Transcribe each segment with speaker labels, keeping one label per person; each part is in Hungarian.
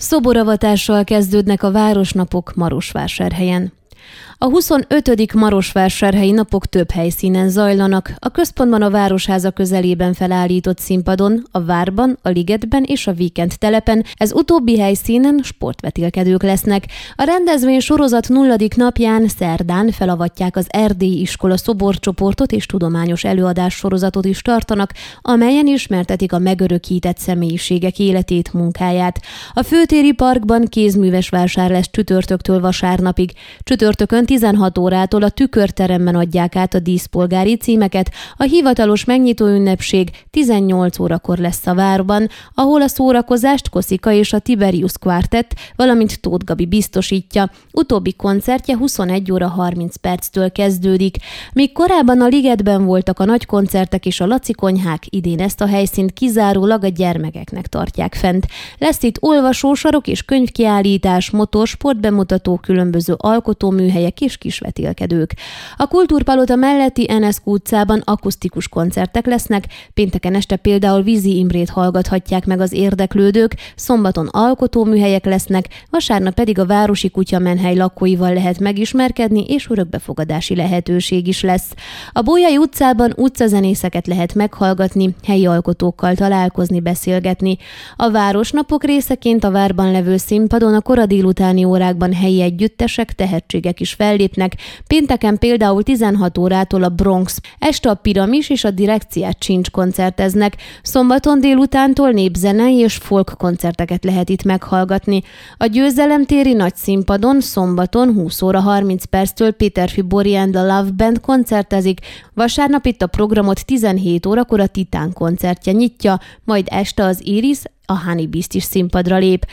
Speaker 1: Szoboravatással kezdődnek a Városnapok Marosvásárhelyen. A 25. Marosvásárhelyi napok több helyszínen zajlanak, a központban a Városháza közelében felállított színpadon, a Várban, a Ligetben és a Víkend telepen, ez utóbbi helyszínen sportvetélkedők lesznek. A rendezvény sorozat nulladik napján szerdán felavatják az Erdélyi Iskola szoborcsoportot és tudományos előadás sorozatot is tartanak, amelyen ismertetik a megörökített személyiségek életét, munkáját. A főtéri parkban kézműves vásár lesz csütörtöktől vasárnapig. Csütörtökön 16 órától a tükörteremben adják át a díszpolgári címeket, a hivatalos megnyitó ünnepség 18 órakor lesz a várban, ahol a szórakozást Koszika és a Tiberius Quartet, valamint Tóth Gabi biztosítja. Utóbbi koncertje 21 óra 30 perctől kezdődik. Míg korábban a Ligetben voltak a nagy koncertek és a Laci konyhák, idén ezt a helyszínt kizárólag a gyermekeknek tartják fent. Lesz itt olvasósarok és könyvkiállítás, motorsport bemutató, különböző alkotóműhelyek és kisvetélkedők. A Kultúrpalota melletti NSK utcában akusztikus koncertek lesznek, pénteken este például Vízi Imrét hallgathatják meg az érdeklődők, szombaton alkotóműhelyek lesznek, vasárnap pedig a Városi Kutyamenhely lakóival lehet megismerkedni, és örökbefogadási lehetőség is lesz. A Bolyai utcában utcazenészeket lehet meghallgatni, helyi alkotókkal találkozni, beszélgetni. A városnapok részeként a várban levő színpadon a kora délutáni órákban helyi együttesek, tehetségek is fel fellépnek. Pénteken például 16 órától a Bronx, este a Piramis és a Direkciát Csincs koncerteznek. Szombaton délutántól népzenei és folk koncerteket lehet itt meghallgatni. A győzelemtéri nagy színpadon szombaton 20 óra 30 perctől Péterfi Bori and the Love Band koncertezik, vasárnap itt a programot 17 órakor a Titán koncertje nyitja, majd este az Iris a Honey Beast is színpadra lép.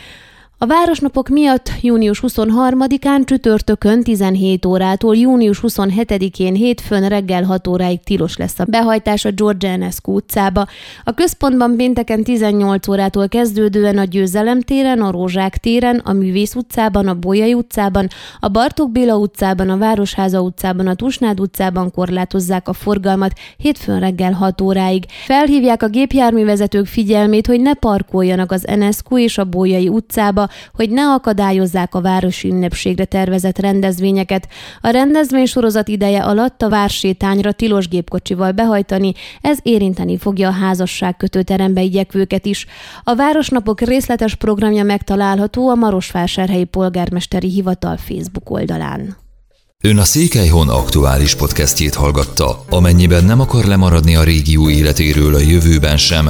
Speaker 1: A városnapok miatt június 23-án csütörtökön 17 órától június 27-én hétfőn reggel 6 óráig tilos lesz a behajtás a George Enescu utcába. A központban pénteken 18 órától kezdődően a Győzelem téren, a Rózsák téren, a Művész utcában, a Bolyai utcában, a Bartók Béla utcában, a Városháza utcában, a Tusnád utcában korlátozzák a forgalmat hétfőn reggel 6 óráig. Felhívják a gépjárművezetők figyelmét, hogy ne parkoljanak az Enescu és a Bolyai utcába, hogy ne akadályozzák a városi ünnepségre tervezett rendezvényeket. A rendezvény sorozat ideje alatt a vársétányra tilos gépkocsival behajtani, ez érinteni fogja a házasság kötőterembe igyekvőket is. A Városnapok részletes programja megtalálható a Marosvásárhelyi Polgármesteri Hivatal Facebook oldalán.
Speaker 2: Ön a Székelyhon aktuális podcastjét hallgatta. Amennyiben nem akar lemaradni a régió életéről a jövőben sem,